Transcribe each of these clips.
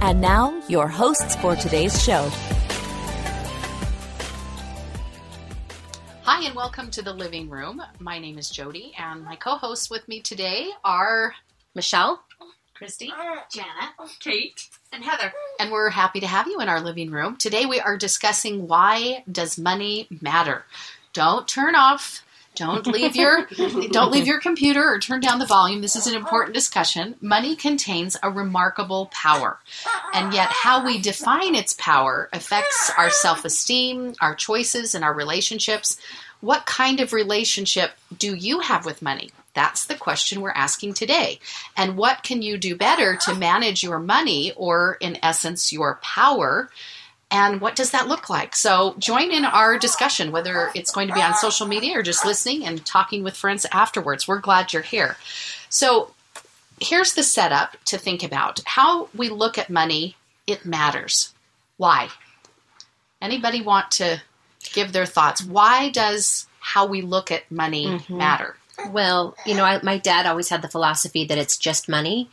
And now, your hosts for today's show. Hi, and welcome to the living room. My name is Jody, and my co hosts with me today are Michelle, Christy, uh, Jana, Kate, and Heather. And we're happy to have you in our living room. Today we are discussing why does money matter? Don't turn off don't leave your don't leave your computer or turn down the volume. This is an important discussion. Money contains a remarkable power. And yet how we define its power affects our self-esteem, our choices and our relationships. What kind of relationship do you have with money? That's the question we're asking today. And what can you do better to manage your money or in essence your power? And what does that look like? So join in our discussion, whether it's going to be on social media or just listening and talking with friends afterwards. We're glad you're here. So here's the setup to think about. How we look at money, it matters. Why? Anybody want to give their thoughts? Why does how we look at money mm-hmm. matter? Well, you know, I, my dad always had the philosophy that it's just money,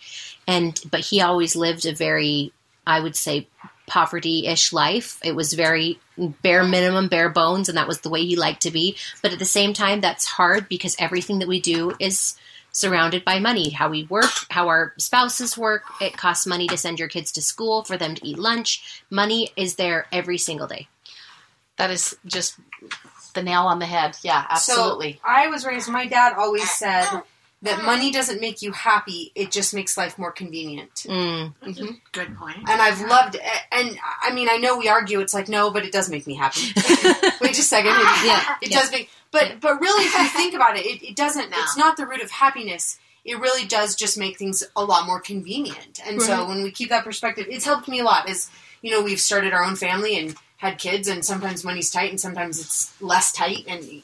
and but he always lived a very, I would say, poverty ish life. It was very bare minimum, bare bones, and that was the way he liked to be. But at the same time, that's hard because everything that we do is surrounded by money. How we work, how our spouses work, it costs money to send your kids to school, for them to eat lunch. Money is there every single day. That is just the nail on the head. Yeah, absolutely. So I was raised, my dad always said, that money doesn't make you happy; it just makes life more convenient. Mm. Mm-hmm. Good point. And I've loved, and I mean, I know we argue. It's like no, but it does make me happy. Wait just a second. It, yeah, it yeah. does make. But but really, if you think about it, it, it doesn't. No. It's not the root of happiness. It really does just make things a lot more convenient. And right. so when we keep that perspective, it's helped me a lot. As you know, we've started our own family and had kids, and sometimes money's tight, and sometimes it's less tight, and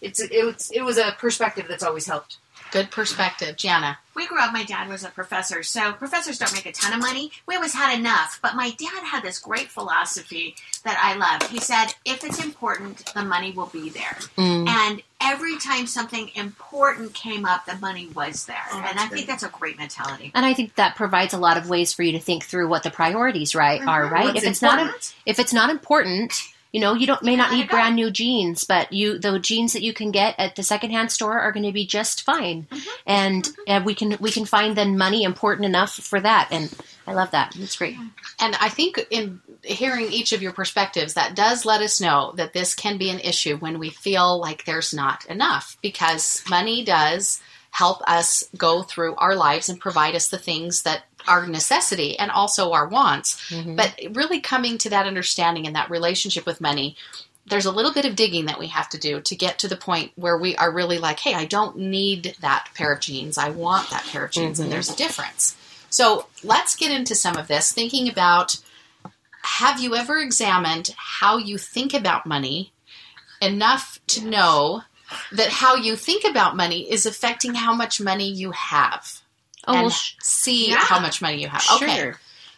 it's it, it was a perspective that's always helped. Good perspective. Jana. We grew up, my dad was a professor, so professors don't make a ton of money. We always had enough, but my dad had this great philosophy that I loved. He said, if it's important, the money will be there. Mm. And every time something important came up, the money was there. Oh, and I think that's a great mentality. And I think that provides a lot of ways for you to think through what the priorities right mm-hmm. are, right? What's if it's important? not if it's not important, you know, you don't may not need brand new jeans, but you the jeans that you can get at the secondhand store are going to be just fine, mm-hmm. and mm-hmm. Uh, we can we can find then money important enough for that, and I love that. It's great. And I think in hearing each of your perspectives, that does let us know that this can be an issue when we feel like there's not enough, because money does help us go through our lives and provide us the things that our necessity and also our wants. Mm-hmm. But really coming to that understanding and that relationship with money, there's a little bit of digging that we have to do to get to the point where we are really like, hey, I don't need that pair of jeans. I want that pair of jeans. Mm-hmm. And there's a difference. So let's get into some of this, thinking about have you ever examined how you think about money enough to know that how you think about money is affecting how much money you have? Oh, and well, see yeah. how much money you have. Sure. Okay.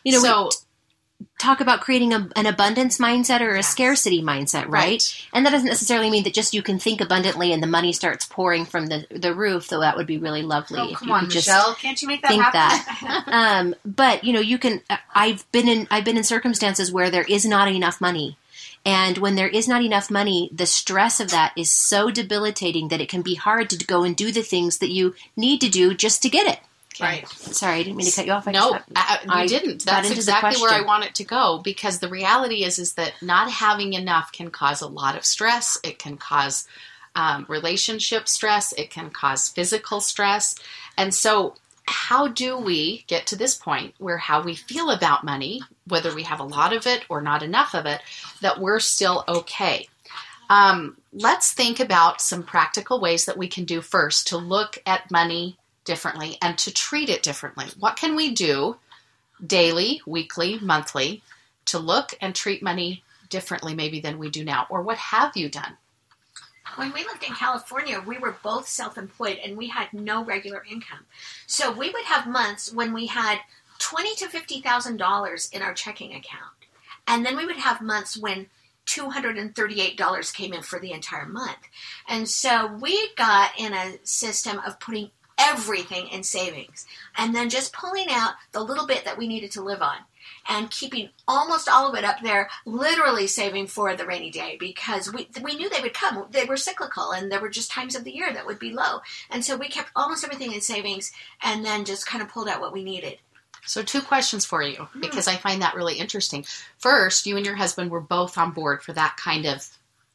You know, so talk about creating a, an abundance mindset or a yes. scarcity mindset, right? right? And that doesn't necessarily mean that just you can think abundantly and the money starts pouring from the, the roof, though that would be really lovely. Oh, come on, Michelle. Can't you make that think happen? that. um, but you know, you can. I've been in I've been in circumstances where there is not enough money. And when there is not enough money, the stress of that is so debilitating that it can be hard to go and do the things that you need to do just to get it. Right. Sorry, I didn't mean to cut you off. I no, I, I, I, didn't. That's exactly where I want it to go because the reality is is that not having enough can cause a lot of stress. It can cause um, relationship stress. It can cause physical stress. And so, how do we get to this point where how we feel about money, whether we have a lot of it or not enough of it, that we're still okay? Um, let's think about some practical ways that we can do first to look at money differently and to treat it differently. What can we do daily, weekly, monthly to look and treat money differently maybe than we do now? Or what have you done? when we lived in California, we were both self-employed and we had no regular income. So we would have months when we had twenty to fifty thousand dollars in our checking account, and then we would have months when two hundred and thirty-eight dollars came in for the entire month. And so we got in a system of putting everything in savings and then just pulling out the little bit that we needed to live on and keeping almost all of it up there, literally saving for the rainy day because we we knew they would come. They were cyclical, and there were just times of the year that would be low, and so we kept almost everything in savings, and then just kind of pulled out what we needed. So, two questions for you hmm. because I find that really interesting. First, you and your husband were both on board for that kind of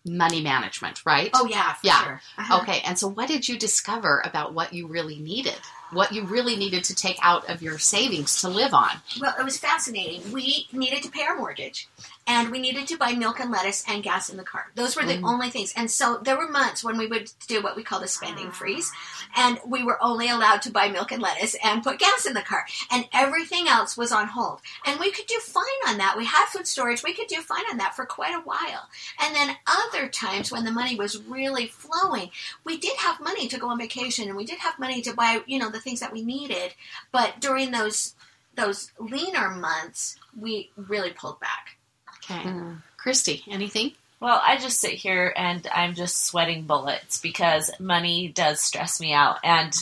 money management, right? Oh yeah, yeah. Sure. Uh-huh. Okay, and so what did you discover about what you really needed? What you really needed to take out of your savings to live on? Well, it was fascinating. We needed to pay our mortgage, and we needed to buy milk and lettuce and gas in the car. Those were the mm. only things. And so there were months when we would do what we called a spending freeze, and we were only allowed to buy milk and lettuce and put gas in the car, and everything else was on hold. And we could do fine on that. We had food storage. We could do fine on that for quite a while. And then other times when the money was really flowing, we did have money to go on vacation, and we did have money to buy, you know, the things that we needed. But during those those leaner months, we really pulled back. Okay. Mm. Christy, anything? Well, I just sit here and I'm just sweating bullets because money does stress me out. And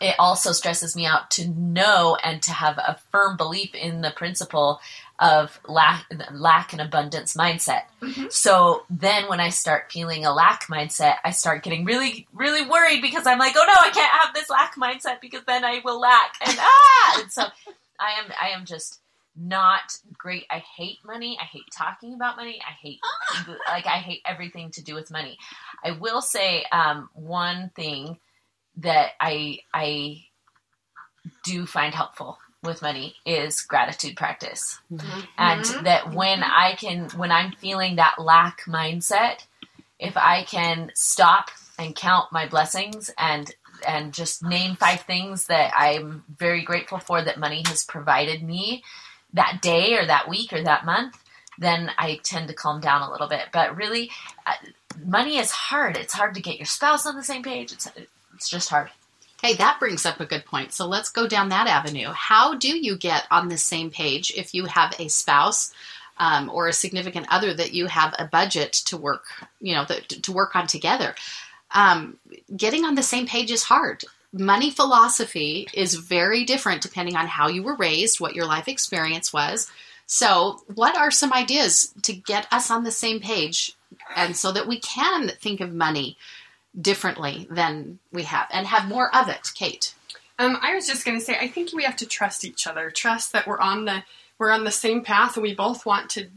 it also stresses me out to know and to have a firm belief in the principle of lack, lack and abundance mindset. Mm-hmm. So then when I start feeling a lack mindset, I start getting really, really worried because I'm like, oh no, I can't have this lack mindset because then I will lack. And ah! and so I am, I am just not great. I hate money. I hate talking about money. I hate, like, I hate everything to do with money. I will say, um, one thing that I, I do find helpful with money is gratitude practice. Mm-hmm. And mm-hmm. that when I can, when I'm feeling that lack mindset, if I can stop and count my blessings and and just name five things that I'm very grateful for that money has provided me that day or that week or that month, then I tend to calm down a little bit. But really, uh, money is hard. It's hard to get your spouse on the same page. It's it's just hard. Hey, that brings up a good point. So let's go down that avenue. How do you get on the same page if you have a spouse um, or a significant other that you have a budget to work, you know, the, to work on together? Um, getting on the same page is hard. Money philosophy is very different depending on how you were raised, what your life experience was. So, what are some ideas to get us on the same page and so that we can think of money differently than we have and have more of it, Kate? Um, I was just going to say, I think we have to trust each other. Trust that we're on the we're on the same path, and we both want to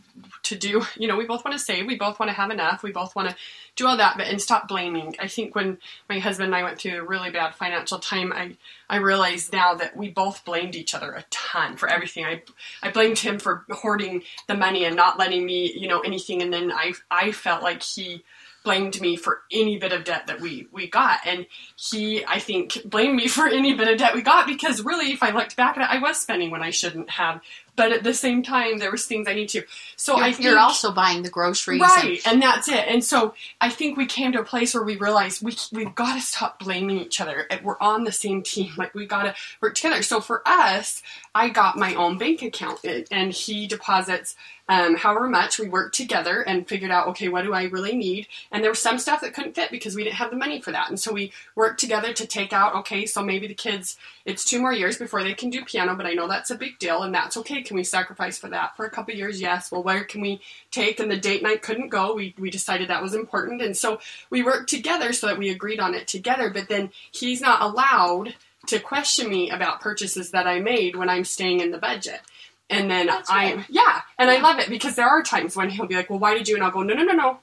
to do. You know, we both want to save. We both want to have enough. We both want to do all that, but and stop blaming. I think when my husband and I went through a really bad financial time, I I realized now that we both blamed each other a ton for everything. I I blamed him for hoarding the money and not letting me, you know, anything, and then I I felt like he blamed me for any bit of debt that we we got. And he i think blamed me for any bit of debt we got because really if i looked back at it i was spending when i shouldn't have but at the same time there was things i need to. So you're, i think, you're also buying the groceries right and, and, that's it. And so i think we came to a place where we realized we, we've got to stop blaming each other. We're on the same team. Like we got to work together. So for us i got my own bank account and he deposits um, however much. We worked together and figured out okay what do i really need? And there was some stuff that couldn't fit because we didn't have the money for that. And so we worked together to take out okay so maybe the kids it's two more years before they can do piano but i know that's a big deal and that's okay can we sacrifice for that for a couple years yes well where can we take and the date night couldn't go we, we decided that was important and so we worked together so that we agreed on it together but then he's not allowed to question me about purchases that i made when i'm staying in the budget and then That's I, right. yeah, and yeah. I love it because there are times when he'll be like, "Well, why did you?" And I'll go, "No, no, no, no.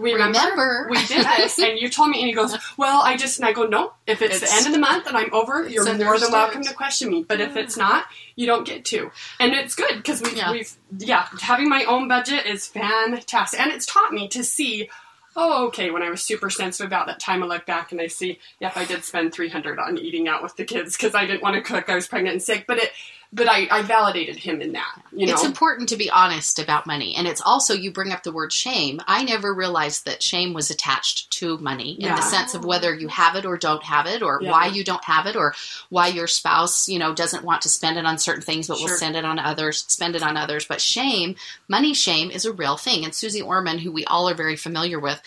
Remember, Remember. we did this, and you told me." And he goes, "Well, I just," and I go, "No. If it's, it's the end of the month and I'm over, you're more than welcome to question me. But if it's not, you don't get to." And it's good because we've, yeah. we've, yeah, having my own budget is fantastic, and it's taught me to see oh, okay, when I was super sensitive about that time, I look back and I see, yep, I did spend 300 on eating out with the kids because I didn't want to cook. I was pregnant and sick. But it, but I, I validated him in that. You know, it's important to be honest about money, and it's also you bring up the word shame. I never realized that shame was attached to money in Yeah. the sense of whether you have it or don't have it, or Yeah. why you don't have it, or why your spouse, you know, doesn't want to spend it on certain things, but will Sure. send it on others, spend it on others. But shame, money shame, is a real thing. And Suze Orman, who we all are very familiar with,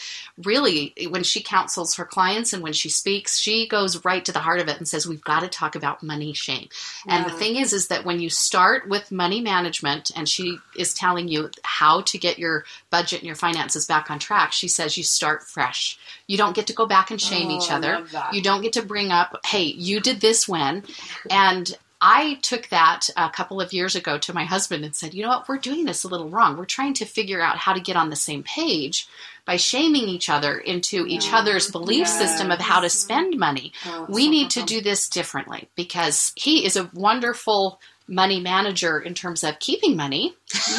really, when she counsels her clients and when she speaks, she goes right to the heart of it and says, "We've got to talk about money shame." And the thing is, is that when you start with money management, and she is telling you how to get your budget and your finances back on track, she says you start fresh. You don't get to go back and shame Oh, each other. You don't get to bring up, hey, you did this when, and. I took that a couple of years ago to my husband and said, you know what, we're doing this a little wrong. We're trying to figure out how to get on the same page by shaming each other into each Yeah. other belief system of how to spend money we need to do this differently because he is a wonderful money manager in terms of keeping money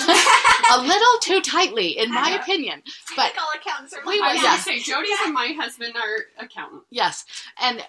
a little too tightly in my opinion but all accountants are We I were- was yeah. say Jody's and my husband are accountant. yes and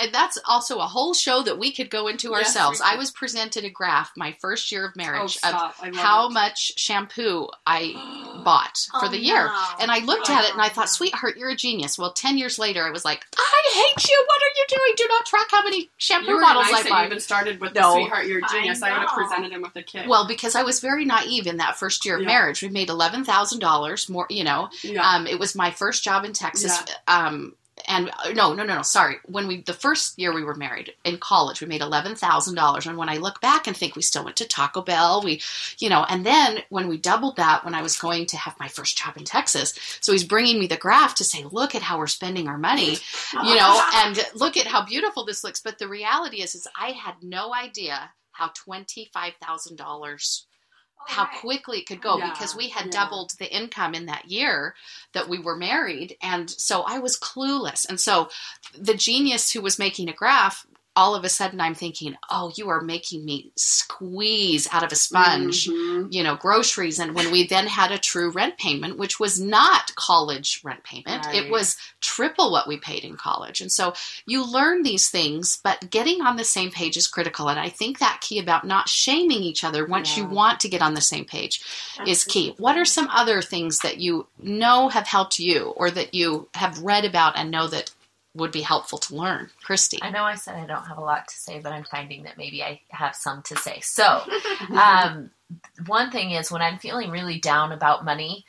and that's also a whole show that we could go into Yes, ourselves i was presented a graph my first year of Oh, marriage of stop! I love how it. much shampoo i bought for Oh, the year no. and i looked oh, at it and i thought sweetheart you're a genius well 10 years later i was like i hate you what are you doing do not track how many shampoo You bottles nice i that buy you even started with No. the sweetheart. You're a I genius. I, would have presented him with a kid. Well, because I was very naive in that first year of Yeah. marriage. We made eleven thousand dollars more. You know, yeah. um, it was my first job in Texas. Um, and uh, no, no, no, no. Sorry. When we the first year we were married in college, we made eleven thousand dollars. And when I look back and think we still went to Taco Bell, we, you know, and then when we doubled that, when I was going to have my first job in Texas, so he's bringing me the graph to say, look at how we're spending our money, you know, and look at how beautiful this looks. But the reality is, is I had no idea how twenty five thousand dollars how quickly it could go Yeah, because we had yeah. doubled the income in that year that we were married. And so i was clueless. And so the genius who was making a graph all of a sudden i'm thinking oh you are making me squeeze out of a sponge Mhm. you know groceries. And when we then had a true rent payment which was not college rent payment it was triple what we paid in college. And so you learn these things but getting on the same page is critical. And i think that key about not shaming each other once you want to get on the same page is key. What are some other things that you know have helped you or that you have read about and know that would be helpful to learn christy I know I said I don't have a lot to say, but I'm finding that maybe I have some to say. So, um, one thing is when I'm feeling really down about money,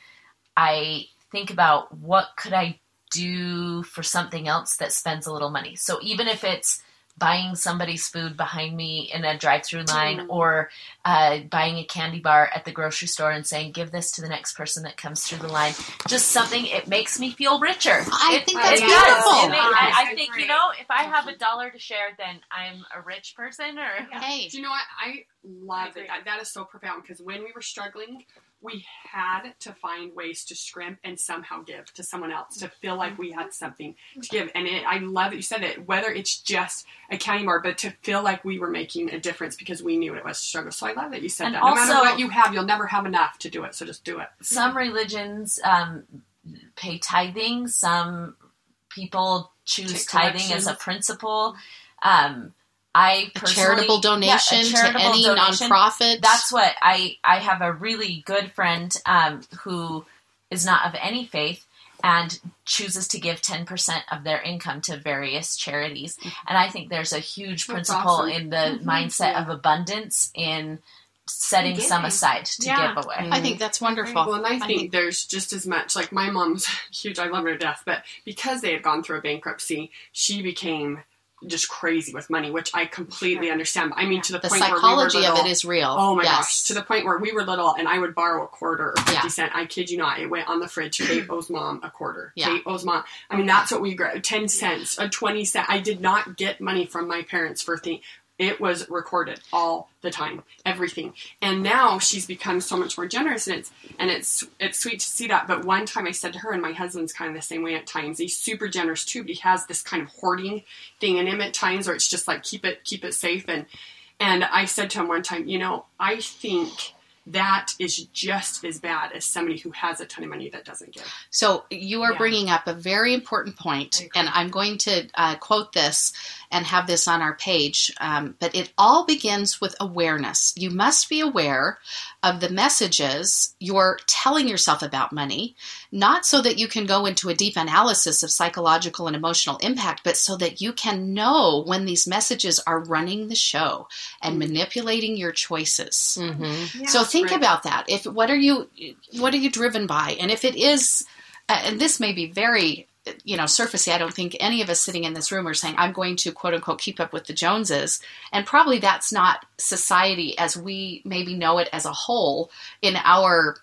I think about what could I do for something else that spends a little money. So even if it's buying somebody's food behind me in a drive-through line or uh, buying a candy bar at the grocery store and saying give this to the next person that comes through the line. Just something it makes me feel richer. I It- think that's does. beautiful. It ma- I, I I think you know if I have a dollar to share then I'm a rich person or hey. Do you know what? I love it. That, that is so profound because when we were struggling, we had to find ways to scrimp and somehow give to someone else to feel like we had something to give. And it, I love that you said it, whether it's just a county bar, but to feel like we were making a difference because we knew it was a struggle. So I love that you said And that. No matter what you have, you'll never have enough to do it. So just do it. some religions um, pay tithing some people choose tithing as a principle um, I a personally- charitable yeah, a donation to any donation. nonprofit That's what I I have a really good friend um, who is not of any faith and chooses to give 10% of their income to various charities and I think there's a huge That's principle awesome. in the mindset of abundance in setting Giving. some aside to Yeah. give away. i think that's wonderful Well, and I I think think- there's just as much like my mom's huge. I love her to death, but because they had gone through a bankruptcy, she became just crazy with money, which I completely understand. I mean, to the, the point where psychology we were of it is real Oh my yes. gosh! To the point where we were little, and I would borrow a quarter or fifty Yeah. cent. I kid you not. It went on the fridge. Kate owes mom a quarter. Yeah. Kate owes mom. I mean, that's what we grew. Ten cents, a twenty cent. I did not get money from my parents for thing. It was recorded all the time, everything. And now she's become so much more generous, and it's and it's it's sweet to see that. But one time I said to her, and my husband's kind of the same way at times. He's super generous too, but he has this kind of hoarding thing in him at times, where it's just like keep it keep it safe. And and I said to him one time, you know, I think that is just as bad as somebody who has a ton of money that doesn't give. So you are Yeah. bringing up a very important point, I and I'm going to uh, quote this and have this on our page. Um, but it all begins with awareness. You must be aware of the messages you're telling yourself about money, not so that you can go into a deep analysis of psychological and emotional impact, but so that you can know when these messages are running the show and manipulating your choices. Mm-hmm. So think right. about that. If what are you what are you driven by? And if it is uh, and this may be very you know surfacey i don't think any of us sitting in this room are saying i'm going to quote unquote keep up with the joneses and probably that's not society as we maybe know it as a whole in our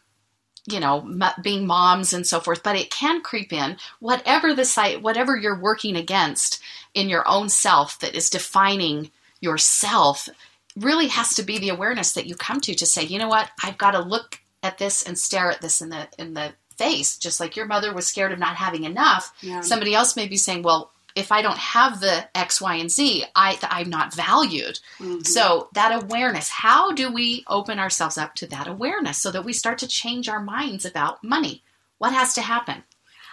you know m- being moms and so forth but it can creep in whatever the site whatever you're working against in your own self that is defining yourself really has to be the awareness that you come to to say you know what? I've got to look at this and stare at this in the in the face just like your mother was scared of not having enough. Yeah. somebody else may be saying well if i don't have the x y and z i i'm not valued. Mhm. so that awareness how do we open ourselves up to that awareness so that we start to change our minds about money? What has to happen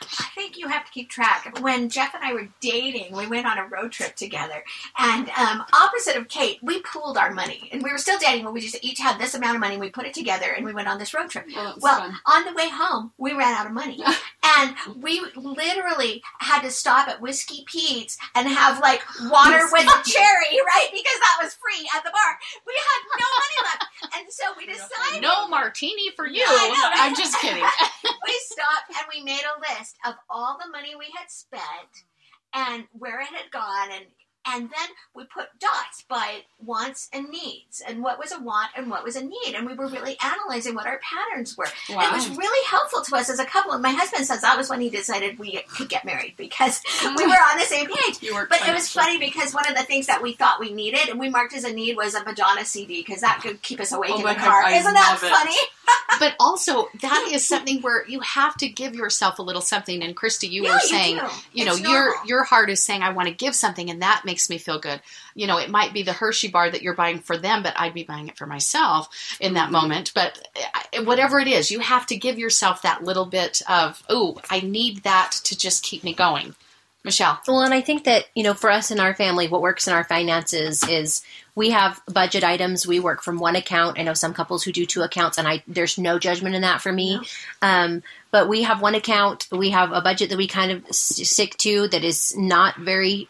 I think you have to keep track. When Jeff and I were dating, we went on a road trip together, and um, opposite of Kate, we pooled our money, and we were still dating, but we just each had this amount of money. and We put it together, and we went on this road trip. Well, Well, fun. on the way home, we ran out of money. and we literally had to stop at Whiskey Pete's and have like water with a cherry, right? Because that was free at the bar. We had no money left. And so we decided no martini for you I know, right? i'm just kidding we stopped and we made a list of all the money we had spent and where it had gone and and then we put dots by wants and needs and what was a want and what was a need and we were really analyzing what our patterns were it was really helpful to us as a couple and my husband says that was when he decided we could get married because we were on the same page You but it was funny because one of the things that we thought we needed and we marked as a need was a Madonna CD because that could keep us awake Oh in the car. I Isn't that funny? but also that is something where you have to give yourself a little something and christy you Yeah, were saying do. you know your your heart is saying i want to give something and that makes me feel good you know it might be the hershey bar that you're buying for them but i'd be buying it for myself in that moment but uh, whatever it is you have to give yourself that little bit of oh i need that to just keep me going michelle Well, and I think that, you know, for us in our family, what works in our finances is we have budget items. We work from one account. I know some couples who do two accounts, and I there's no judgment in that for me. Um, but we have one account. We have a budget that we kind of s- stick to that is not very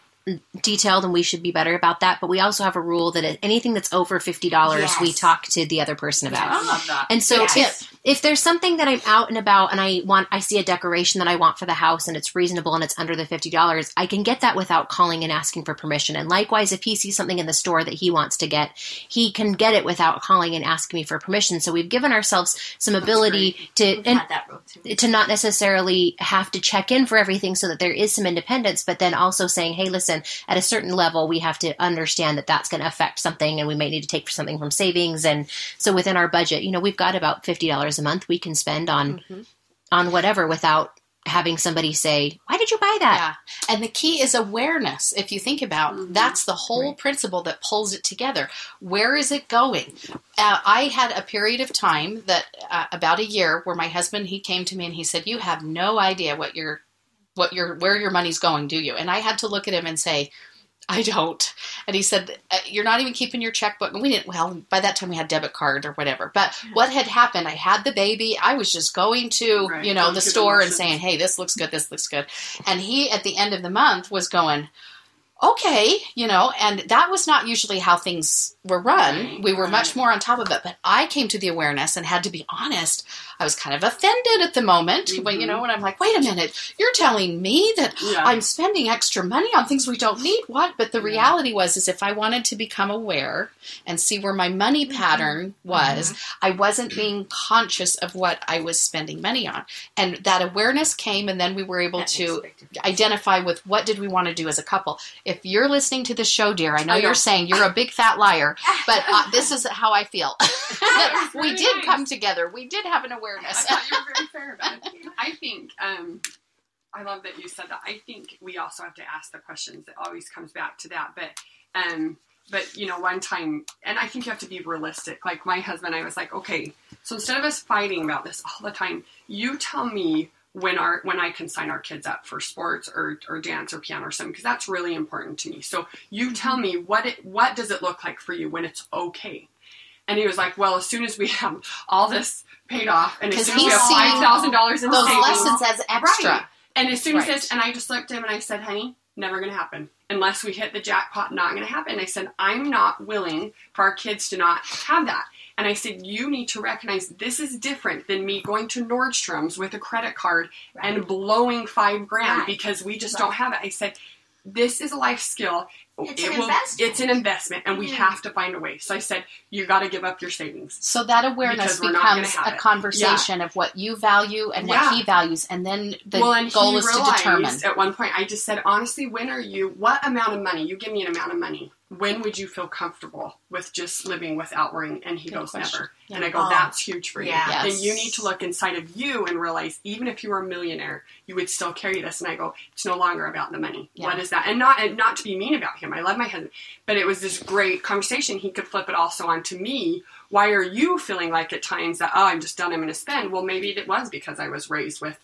detailed, and we should be better about that. But we also have a rule that anything that's over fifty dollars, we talk to the other person about. I love that. And so Yes. if if there's something that I'm out and about and I want I see a decoration that I want for the house and it's reasonable and it's under the fifty dollars, I can get that without calling and asking for permission. And likewise, if he sees something in the store that he wants to get, he can get it without calling and asking me for permission. So we've given ourselves some ability to We've and that to not necessarily have to check in for everything so that there is some independence, but then also saying, hey, listen, at a certain level, we have to understand that that's going to affect something and we may need to take something from savings. And so within our budget, you know, we've got about $50 a month we can spend on, on whatever without having somebody say, why did you buy that? Yeah. And the key is awareness. If you think about that's the whole principle that pulls it together. Where is it going? Uh, I had a period of time that uh, about a year where my husband he came to me and he said, "You have no idea what your what your where your money's going, do you?" And I had to look at him and say, I don't. And he said, uh, You're not even keeping your checkbook. And we didn't, well, by that time we had debit card or whatever. But what had happened, I had the baby. I was just going to, Right, you know, going the store and saying, Hey, this looks good. This looks good. And he, at the end of the month, was going, Okay, you know, and that was not usually how things were run. We were much more on top of it. But I came to the awareness and had to be honest. I was kind of offended at the moment when, you know, mm-hmm. when I'm like, wait a minute, you're telling me that Yeah. I'm spending extra money on things we don't need. What? But the reality was, is if I wanted to become aware and see where my money mm-hmm. pattern was, mm-hmm. I wasn't being conscious of what I was spending money on. And that awareness came, and then we were able That to makes a big difference. identify with what did we want to do as a couple. If you're listening to the show, dear, I know I you're saying you're a big fat liar, but uh, this is how I feel. we did nice. come together. We did have an I awareness. thought you were very fair about it. I think um, I love that you said that. I think we also have to ask the questions. It always comes back to that. But um, but you know, one time, and I think you have to be realistic. Like my husband, I was like, okay, So instead of us fighting about this all the time, you tell me when our when I can sign our kids up for sports or, or dance or piano or something because that's really important to me. So you tell me what it what does it look like for you when it's okay. And he was like, "Well, as soon as we have all this paid off, and as soon as we have five thousand dollars in Those savings, lessons as extra. Right. And as soon as this, and I just looked at him and I said, honey, never going to happen. Unless we hit the jackpot, not going to happen. I said, I'm not willing for our kids to not have that. And I said, you need to recognize this is different than me going to Nordstrom's with a credit card and blowing five grand Right. because we just don't have it. I said, this is a life skill. It's It an will- investment. It's an investment, and we Mhm. have to find a way. So I said, you got to give up your savings. So that awareness Because we're not gonna becomes a it. conversation of what you value and Yeah. what he values, and then the well, and goal is to determine. At one point, I just said, honestly, when are you? What amount of money? You give me an amount of money. When would you feel comfortable with just living without worrying? And he Good goes, question. never. Yeah. And I go, Oh. that's huge for you. Yeah. Then Yes. you need to look inside of you and realize, even if you were a millionaire, you would still carry this. And I go, it's no longer about the money. Yeah. What is that? And not and not to be mean about him. I love my husband, but it was this great conversation. He could flip it also onto me. Why are you feeling like at times that oh, I'm just done. I'm going to spend. Well, maybe it was because I was raised with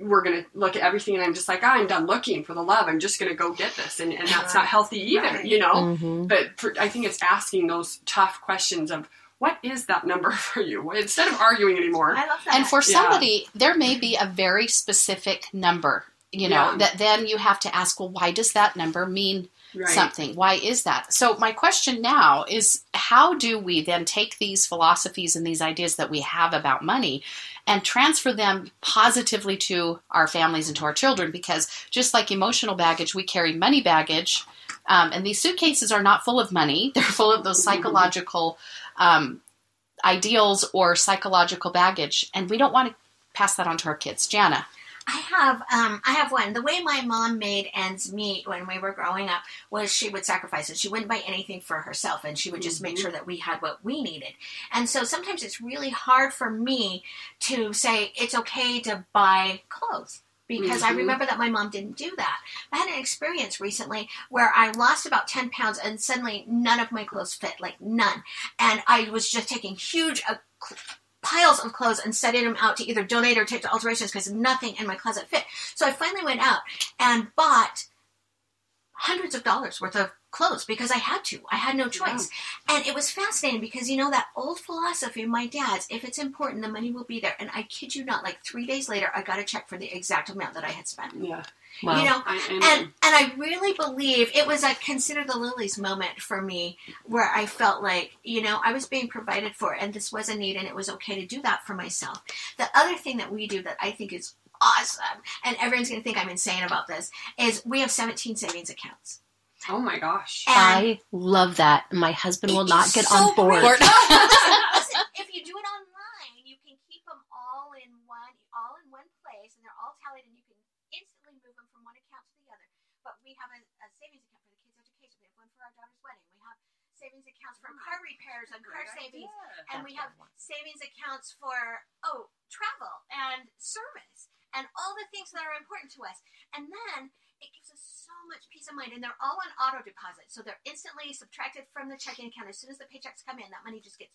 we're going to look at everything and I'm just like, oh, I'm done looking for the love. I'm just going to go get this. And, and that's not healthy either, Right. you know? Mhm. But for, I think it's asking those tough questions of what is that number for you? Instead of arguing anymore. I love that. And for Yeah. somebody, there may be a very specific number, you know, Yeah. that then you have to ask, well, why does that number mean Right. something? Why is that? So, my question now is how do we then take these philosophies and these ideas that we have about money and transfer them positively to our families and to our children? Because just like emotional baggage, we carry money baggage. Um, and these suitcases are not full of money, they're full of those psychological um, ideals or psychological baggage. And we don't want to pass that on to our kids. Jana. I have um, I have one. The way my mom made ends meet when we were growing up was she would sacrifice it. She wouldn't buy anything for herself, and she would just make sure that we had what we needed. And so sometimes it's really hard for me to say it's okay to buy clothes. Because I Mhm. remember that my mom didn't do that. I had an experience recently where I lost about 10 pounds and suddenly none of my clothes fit, like none. And I was just taking huge uh, piles of clothes and setting them out to either donate or take to alterations because nothing in my closet fit. So I finally went out and bought hundreds of dollars worth of clothes because I had to. I had no choice. And it was fascinating because you know that old philosophy of my dad's, if it's important, the money will be there. And I kid you not, like three days later, I got a check for the exact amount that I had spent. Yeah. Wow. You know, I, and, and and I really believe it was a consider the lilies moment for me where I felt like you know I was being provided for and this was a need and it was okay to do that for myself. The other thing that we do that I think is awesome and everyone's going to think I'm insane about this is we have 17 savings accounts. Oh my gosh. And I love that. My husband will not get so on board. great. listen, listen, if you do it online, you can keep them all in one, all in one place, and they're all tallied, and you can instantly move them from one account to the other. But we have a, a savings account for the kids' education. We have one for our daughter's wedding. We have savings accounts for car repairs and car savings, and we have savings accounts for oh travel and service and all the things that are important to us. And then it gives us so much peace of mind, and they're all on auto deposit, so they're instantly subtracted from the checking account as soon as the paychecks come in. That money just gets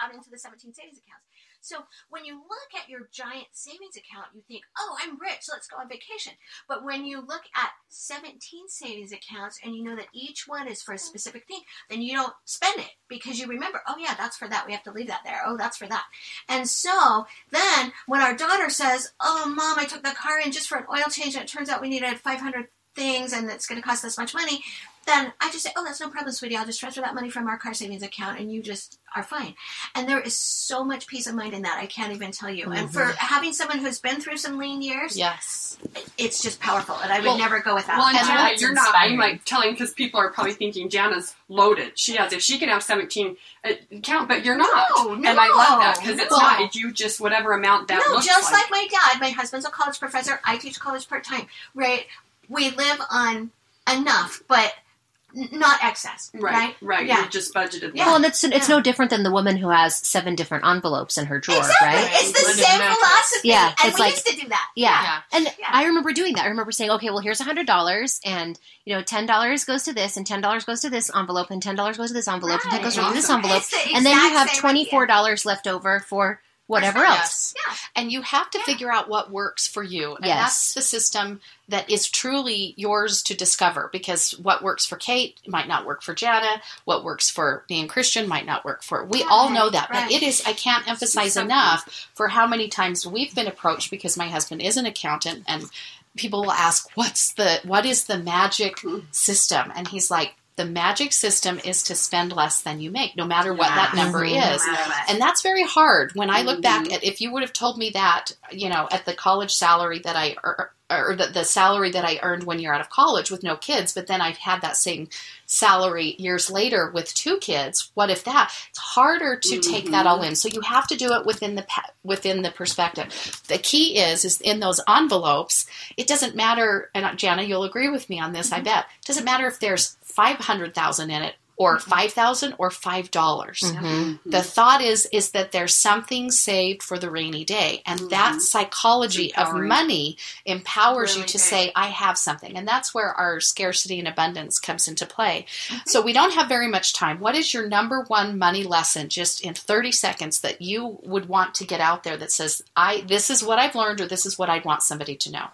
out into the 17 savings accounts. So when you look at your giant savings account, you think, "Oh, I'm rich. Let's go on vacation." But when you look at 17 savings accounts and you know that each one is for a specific thing, then you don't spend it because you remember, "Oh yeah, that's for that. We have to leave that there. Oh, that's for that." And so then when our daughter says, "Oh, mom, I took the car in just for an oil change and it turns out we needed 500 things and it's going to cost this much money," then I just say, "Oh, that's no problem, sweetie. I'll just transfer that money from our car savings account and you just are fine." And there is so much peace of mind in that. I can't even tell you. And for having someone who's been through some lean years, Yes. it's just powerful and I would Well- never go without. Well, and And Jana, you're not. I'm like telling because people are probably thinking Jana's loaded. She has. If she can have 17 uh, count, but you're not. No, and I love that because it's no. not. You just whatever amount that no, looks just like. like my dad. My husband's a college professor. I teach college part time. Right? We live on enough, but not excess, right? Right, right. Yeah. You just budgeted. Yeah. Well, and it's it's Yeah. no different than the woman who has seven different envelopes in her drawer, exactly. right? It's the Right. same Mattress. philosophy. Yeah, and it's we like- used to do that. Yeah. Yeah. And Yeah. I remember doing that. I remember saying, okay, well, here's a hundred dollars, and you know, ten dollars goes to this, and ten dollars goes to this envelope, and ten dollars goes to this envelope, and ten Right. goes to this envelope, the and then you have same twenty four idea. dollars left over for whatever else. Yeah. And you have to Yeah. figure out what works for you. And Yes. that's the system that is truly yours to discover because what works for Kate might not work for Jana. What works for me and Christian might not work for. We all know that. right. But it is, I can't emphasize enough for how many times we've been approached because my husband is an accountant and people will ask, what's the, what is the magic mm. system? And he's like, the magic system is to spend less than you make, no matter what that number Mhm. is. And that's very hard. When I look back Mhm. at, if you would have told me that, you know, at the college salary that I, or, the, the salary that I earned when you're out of college with no kids, but then I've had that same salary years later with two kids. What if that? It's harder to take that all mm-hmm. in. So you have to do it within the within the perspective. The key is is in those envelopes. It doesn't matter, and uh, Jana, you'll agree with me on this. I mm-hmm. bet it doesn't matter if there's five hundred thousand in it or mm-hmm. five thousand or five dollars. Mhm. the thought is is that there's something saved for the rainy day and that mm-hmm. psychology of money empowers you to say i have something and that's where our scarcity and abundance comes into play. Mm-hmm. So we don't have very much time. What is your number one money lesson just in 30 seconds that you would want to get out there that says i this is what i've learned or this is what i'd want somebody to know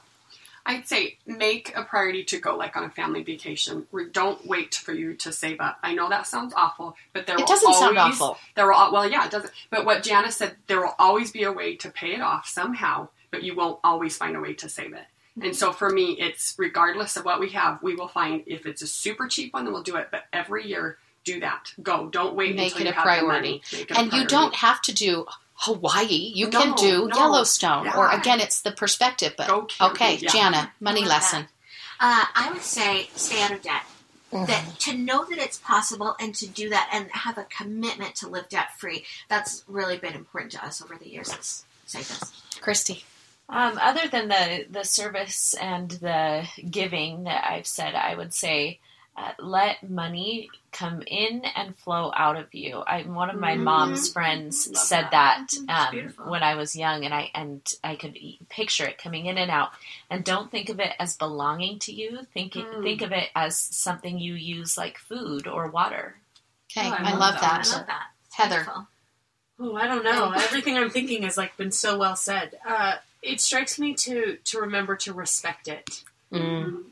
I'd say make a priority to go like on a family vacation. Don't wait for you to save up. I know that sounds awful, but there it will doesn't always, sound awful There will well, yeah, it doesn't. But what Janice said, there will always be a way to pay it off somehow, but you won't always find a way to save it. And so for me, it's regardless of what we have, we will find if it's a super cheap one, then we'll do it. But every year, do that. Go. Don't wait Make until it you a have priority. the money. Make it a and you don't have to do Hawaii. You can do no. Yellowstone, or again, it's the perspective. But Go okay, yeah. Jana, money I lesson. Uh, I would say stay out of debt. Mm-hmm. That to know that it's possible and to do that and have a commitment to live debt free. That's really been important to us over the years. Let's say this. Christy. Um, other than the the service and the giving that I've said, I would say uh, let money come in and flow out of you. I one of my Mhm. mom's friends Love said that. that. Um, when I was young, and I and I could e- picture it coming in and out. And don't think of it as belonging to you. Think it, Mm. think of it as something you use like food or water. Okay, Oh, I I, love love that. that. I love that. It's Heather. beautiful. Oh, I don't know. Everything I'm thinking has like been so well said. Uh, it strikes me to to remember to respect it. Mm.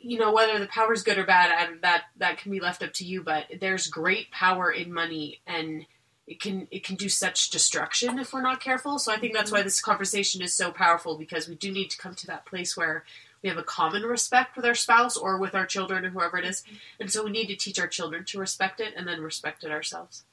You know, whether the power is good or bad, I, that that can be left up to you. But there's great power in money, and it can it can do such destruction if we're not careful. So I think that's why mm-hmm. this conversation is so powerful because we do need to come to that place where we have a common respect with our spouse or with our children or whoever it is, mm-hmm. and so we need to teach our children to respect it and then respect it ourselves.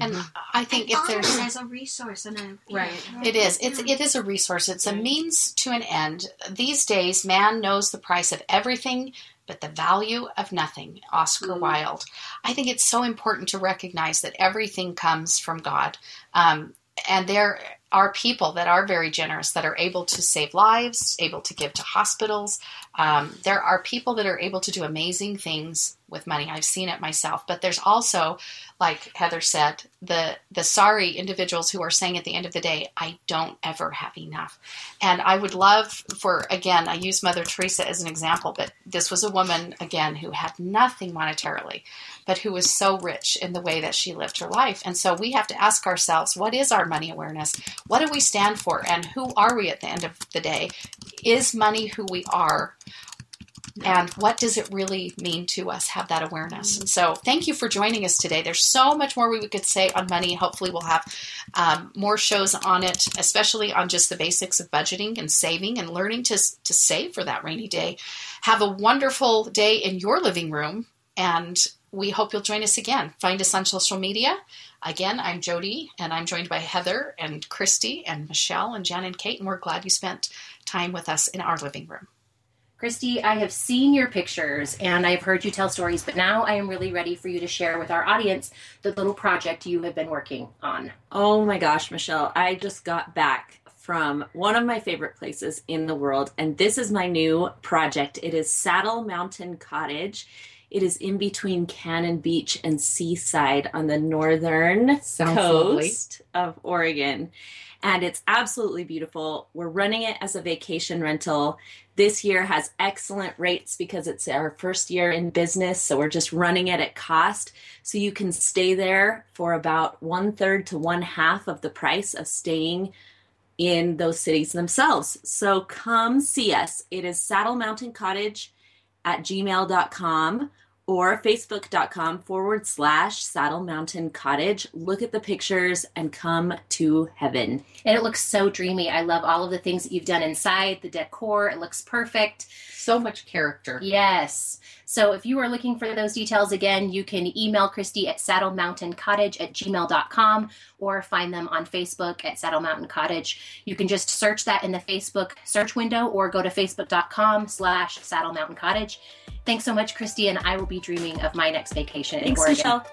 And I think if And honor there's it as a resource and a Right. It is. It's it is a resource. It's a means to an end. These days, man knows the price of everything, but the value of nothing. Oscar Mm. Wilde. I think it's so important to recognize that everything comes from God, um, and there are people that are very generous that are able to save lives, able to give to hospitals. Um, there are people that are able to do amazing things with money. I've seen it myself, but there's also like Heather said, the the sorry individuals who are saying at the end of the day, I don't ever have enough. And I would love for again, I use Mother Teresa as an example, but this was a woman again who had nothing monetarily, but who was so rich in the way that she lived her life. And so we have to ask ourselves, what is our money awareness? What do we stand for and who are we at the end of the day? Is money who we are? and what does it really mean to us? Have that awareness. So thank you for joining us today. There's so much more we could say on money. Hopefully we'll have um, more shows on it especially on just the basics of budgeting and saving and learning to, to save for that rainy day. Have a wonderful day in your living room and we hope you'll join us again find us on social media again i'm jody and i'm joined by heather and christy and michelle and jen and kate and we're glad you spent time with us in our living room Christy, I have seen your pictures and I've heard you tell stories, but now I am really ready for you to share with our audience the little project you have been working on. Oh my gosh, Michelle, I just got back from one of my favorite places in the world, and this is my new project. It is Saddle Mountain Cottage. It is in between Cannon Beach and Seaside on the northern Sounds coast of Oregon. And it's absolutely beautiful. We're running it as a vacation rental. This year has excellent rates because it's our first year in business. So we're just running it at cost. So you can stay there for about one third to one half of the price of staying in those cities themselves. So come see us. It is Saddle Mountain Cottage at gmail.com or facebook.com forward slash Saddle Mountain Cottage. Look at the pictures and come to heaven. And it looks so dreamy. I love all of the things that you've done inside, the decor. It looks perfect. So much character. Yes. So if you are looking for those details again, you can email Christy at saddlemountaincottage at gmail.com or find them on Facebook at Saddle Mountain Cottage. You can just search that in the Facebook search window or go to facebook.com slash Saddle Mountain Cottage. Thanks so much, Christy, and I will be dreaming of my next vacation in Thanks, Oregon. Michelle.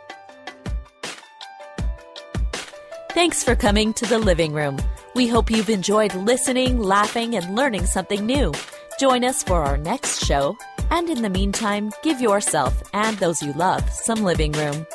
Thanks for coming to the living room. We hope you've enjoyed listening, laughing, and learning something new. Join us for our next show, and in the meantime, give yourself and those you love some living room.